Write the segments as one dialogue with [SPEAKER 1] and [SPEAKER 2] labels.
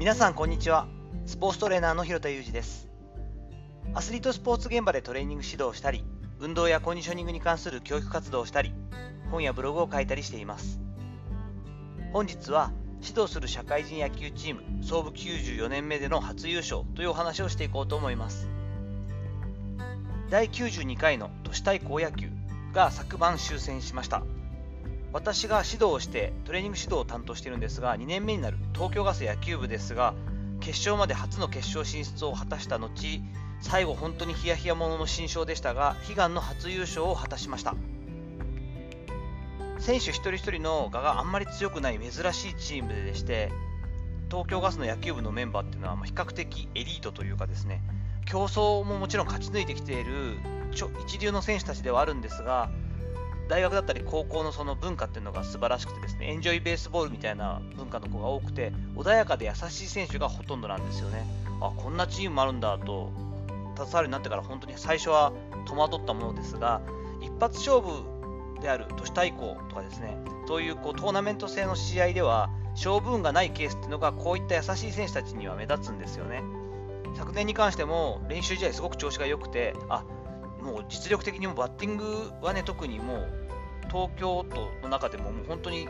[SPEAKER 1] 皆さんこんにちは。スポーツトレーナーの広田裕二です。アスリートスポーツ現場でトレーニング指導をしたり運動やコンディショニングに関する教育活動をしたり本やブログを書いたりしています。本日は指導する社会人野球チーム創部94年目での初優勝というお話をしていこうと思います。第92回の都市対抗野球が昨晩終戦しました。私が指導をしてトレーニング指導を担当しているんですが2年目になる東京ガス野球部ですが決勝まで初の決勝進出を果たした後最後本当にヒヤヒヤものの新章でしたが悲願の初優勝を果たしました。選手一人一人の我があんまり強くない珍しいチームでして東京ガスの野球部のメンバーっていうのは比較的エリートというかですね競争ももちろん勝ち抜いてきている一流の選手たちではあるんですが大学だったり高校のその文化っていうのが素晴らしくてですねエンジョイベースボールみたいな文化の子が多くて穏やかで優しい選手がほとんどなんですよね。あこんなチームもあるんだと携わるようになってから本当に最初は戸惑ったものですが一発勝負である都市対抗とかですねそういうこうトーナメント制の試合では勝負運がないケースっていうのがこういった優しい選手たちには目立つんですよね。昨年に関しても練習試合すごく調子が良くてあもう実力的にもバッティングはね特にもう東京都の中でももう本当に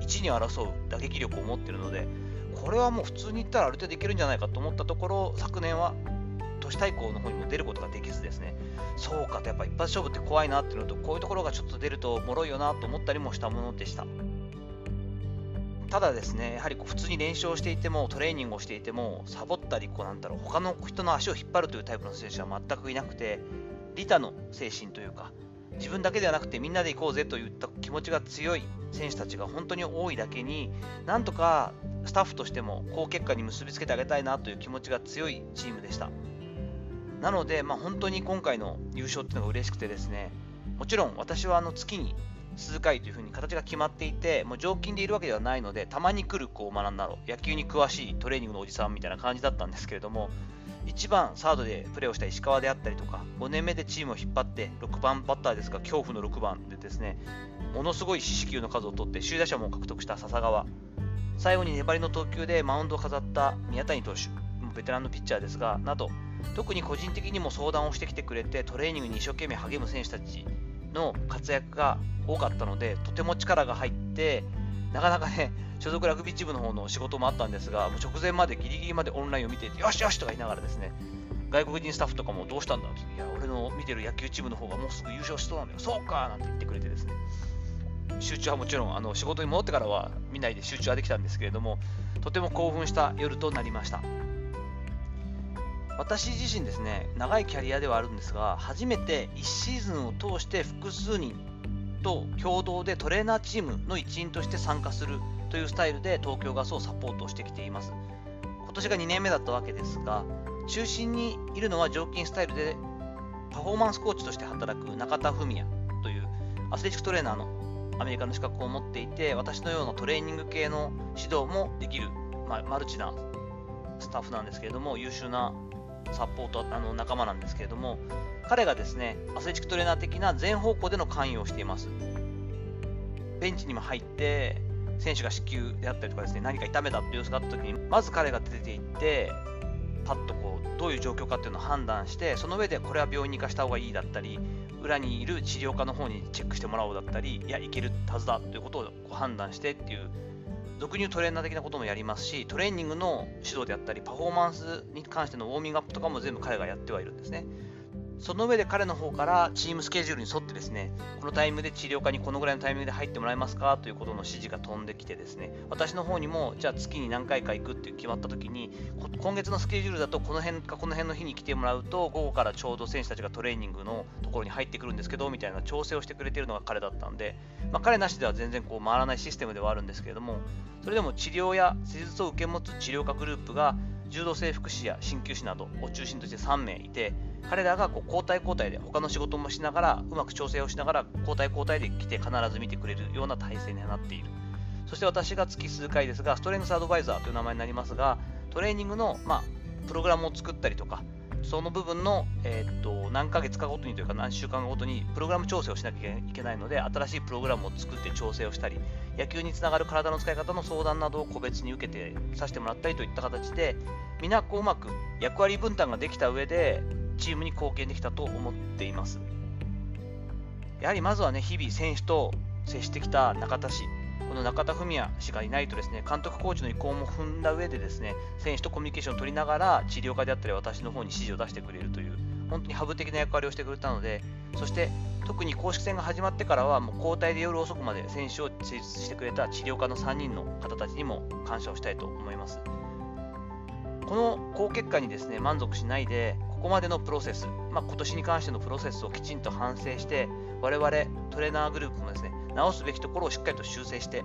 [SPEAKER 1] 1に争う打撃力を持っているのでこれはもう普通に言ったらある程度いけるんじゃないかと思ったところ昨年は都市対抗の方にも出ることができずですね。そうかとやっぱ一発勝負って怖いなっていうのとこういうところがちょっと出ると脆いよなと思ったりもしたものでした。ただですねやはりこう普通に練習をしていてもトレーニングをしていてもサボったりこうなんだろう他の人の足を引っ張るというタイプの選手は全くいなくて利他の精神というか自分だけではなくてみんなで行こうぜといった気持ちが強い選手たちが本当に多いだけになんとかスタッフとしても好結果に結びつけてあげたいなという気持ちが強いチームでした。なので、まあ、本当に今回の優勝っていうのが嬉しくてですねもちろん私はあの月に数回というふうに形が決まっていてもう常勤でいるわけではないのでたまに来るこう学んだろ野球に詳しいトレーニングのおじさんみたいな感じだったんですけれども1番サードでプレーをした石川であったりとか5年目でチームを引っ張って6番バッターですが恐怖の6番でですねものすごい四死球の数を取って首位打者も獲得した笹川。最後に粘りの投球でマウンドを飾った宮谷投手ベテランのピッチャーですがなど特に個人的にも相談をしてきてくれてトレーニングに一生懸命励む選手たちの活躍が多かったのでとても力が入ってなかなかね 所属ラグビーチームの方の仕事もあったんですが、もう直前までギリギリまでオンラインを見ていて、よしよしとか言いながらですね、外国人スタッフとかもどうしたんだって、いや、俺の見てる野球チームの方がもうすぐ優勝しそうなんだよ、そうかなんて言ってくれてですね、集中はもちろんあの仕事に戻ってからは見ないで集中はできたんですけれども、とても興奮した夜となりました。私自身ですね、長いキャリアではあるんですが、初めて1シーズンを通して複数人と共同でトレーナーチームの一員として参加するというスタイルで東京ガスをサポートしてきています。今年が2年目だったわけですが、中心にいるのは常勤スタイルでパフォーマンスコーチとして働く中田文也というアスレチックトレーナーのアメリカの資格を持っていて、私のようなトレーニング系の指導もできる、まあ、マルチなスタッフなんですけれども、優秀なサポートあの仲間なんですけれども、彼がですね、アスレチックトレーナー的な全方向での関与をしています。ベンチにも入って、選手が子宮であったりとかですね、何か痛めたっていう様子があった時に、まず彼が出ていって、パッとこう、どういう状況かっていうのを判断して、その上でこれは病院に行かした方がいいだったり、裏にいる治療科の方にチェックしてもらおうだったり、いや、いけるはずだということをこう判断してっていう、俗入トレーナー的なこともやりますし、トレーニングの指導であったり、パフォーマンスに関してのウォーミングアップとかも全部彼がやってはいるんですね。その上で彼の方からチームスケジュールに沿ってですね、このタイムで治療科にこのぐらいのタイミングで入ってもらえますかということの指示が飛んできてですね、私の方にも、じゃあ月に何回か行くって決まった時に、今月のスケジュールだとこの辺かこの辺の日に来てもらうと、午後からちょうど選手たちがトレーニングのところに入ってくるんですけど、みたいな調整をしてくれているのが彼だったんで、まあ、彼なしでは全然こう回らないシステムではあるんですけれども、それでも治療や施術を受け持つ治療科グループが、柔道整復師や鍼灸師などを中心として3名いて、彼らがこう交代交代で他の仕事もしながらうまく調整をしながら交代交代で来て必ず見てくれるような体制になっている。そして私が月数回ですがストレングスアドバイザーという名前になりますがトレーニングの、まあ、プログラムを作ったりとかその部分の、えー、っと何ヶ月かごとにというか何週間ごとにプログラム調整をしなきゃいけないので新しいプログラムを作って調整をしたり野球につながる体の使い方の相談などを個別に受けてさせてもらったりといった形で皆こううまく役割分担ができた上でチームに貢献できたと思っています。やはりまずはね日々選手と接してきた中田氏この中田文也氏がいないとですね監督コーチの意向も踏んだ上でですね選手とコミュニケーションを取りながら治療家であったり私の方に指示を出してくれるという本当にハブ的な役割をしてくれたのでそして特に公式戦が始まってからはもう交代で夜遅くまで選手を施術してくれた治療家の3人の方たちにも感謝をしたいと思います。この好結果にですね満足しないでここまでのプロセス、まあ、今年に関してのプロセスをきちんと反省して我々トレーナーグループもですね直すべきところをしっかりと修正して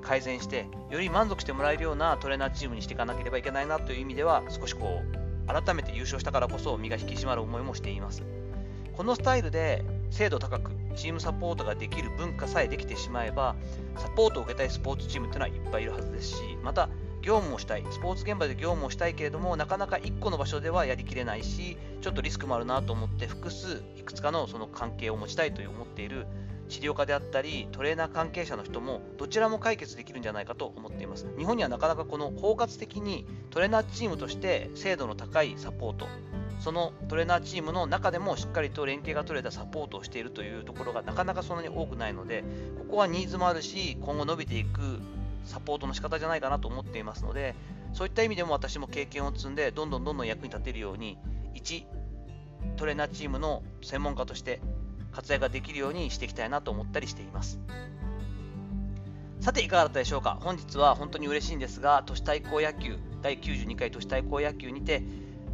[SPEAKER 1] 改善してより満足してもらえるようなトレーナーチームにしていかなければいけないなという意味では少しこう改めて優勝したからこそ身が引き締まる思いもしています。このスタイルで精度高くチームサポートができる文化さえできてしまえばサポートを受けたいスポーツチームっていうのはいっぱいいるはずですしまた業務をしたいスポーツ現場で業務をしたいけれどもなかなか1個の場所ではやりきれないしちょっとリスクもあるなと思って複数いくつかのその関係を持ちたいと思っている治療家であったりトレーナー関係者の人もどちらも解決できるんじゃないかと思っています。日本にはなかなかこの包括的にトレーナーチームとして精度の高いサポート。そのトレーナーチームの中でもしっかりと連携が取れたサポートをしているというところがなかなかそんなに多くないのでここはニーズもあるし今後伸びていくサポートの仕方じゃないかなと思っていますのでそういった意味でも私も経験を積んでどんどんどんどん役に立てるように1トレーナーチームの専門家として活躍ができるようにしていきたいなと思ったりしています。さていかがだったでしょうか？本日は本当に嬉しいんですが都市対抗野球第92回都市対抗野球にて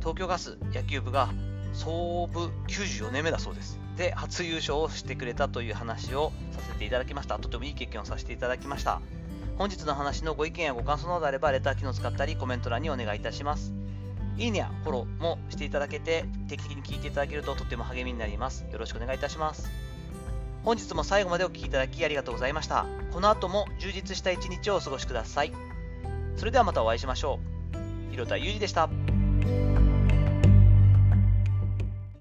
[SPEAKER 1] 東京ガス野球部が創部94年目だそうです。で初優勝をしてくれたという話をさせていただきました。とてもいい経験をさせていただきました。本日の話のご意見やご感想などあればレター機能を使ったりコメント欄にお願いいたします。いいねやフォローもしていただけて定期的に聞いていただけるととっても励みになります。よろしくお願いいたします。本日も最後までお聴きいただきありがとうございました。この後も充実した一日をお過ごしください。それではまたお会いしましょう。広田祐二でした。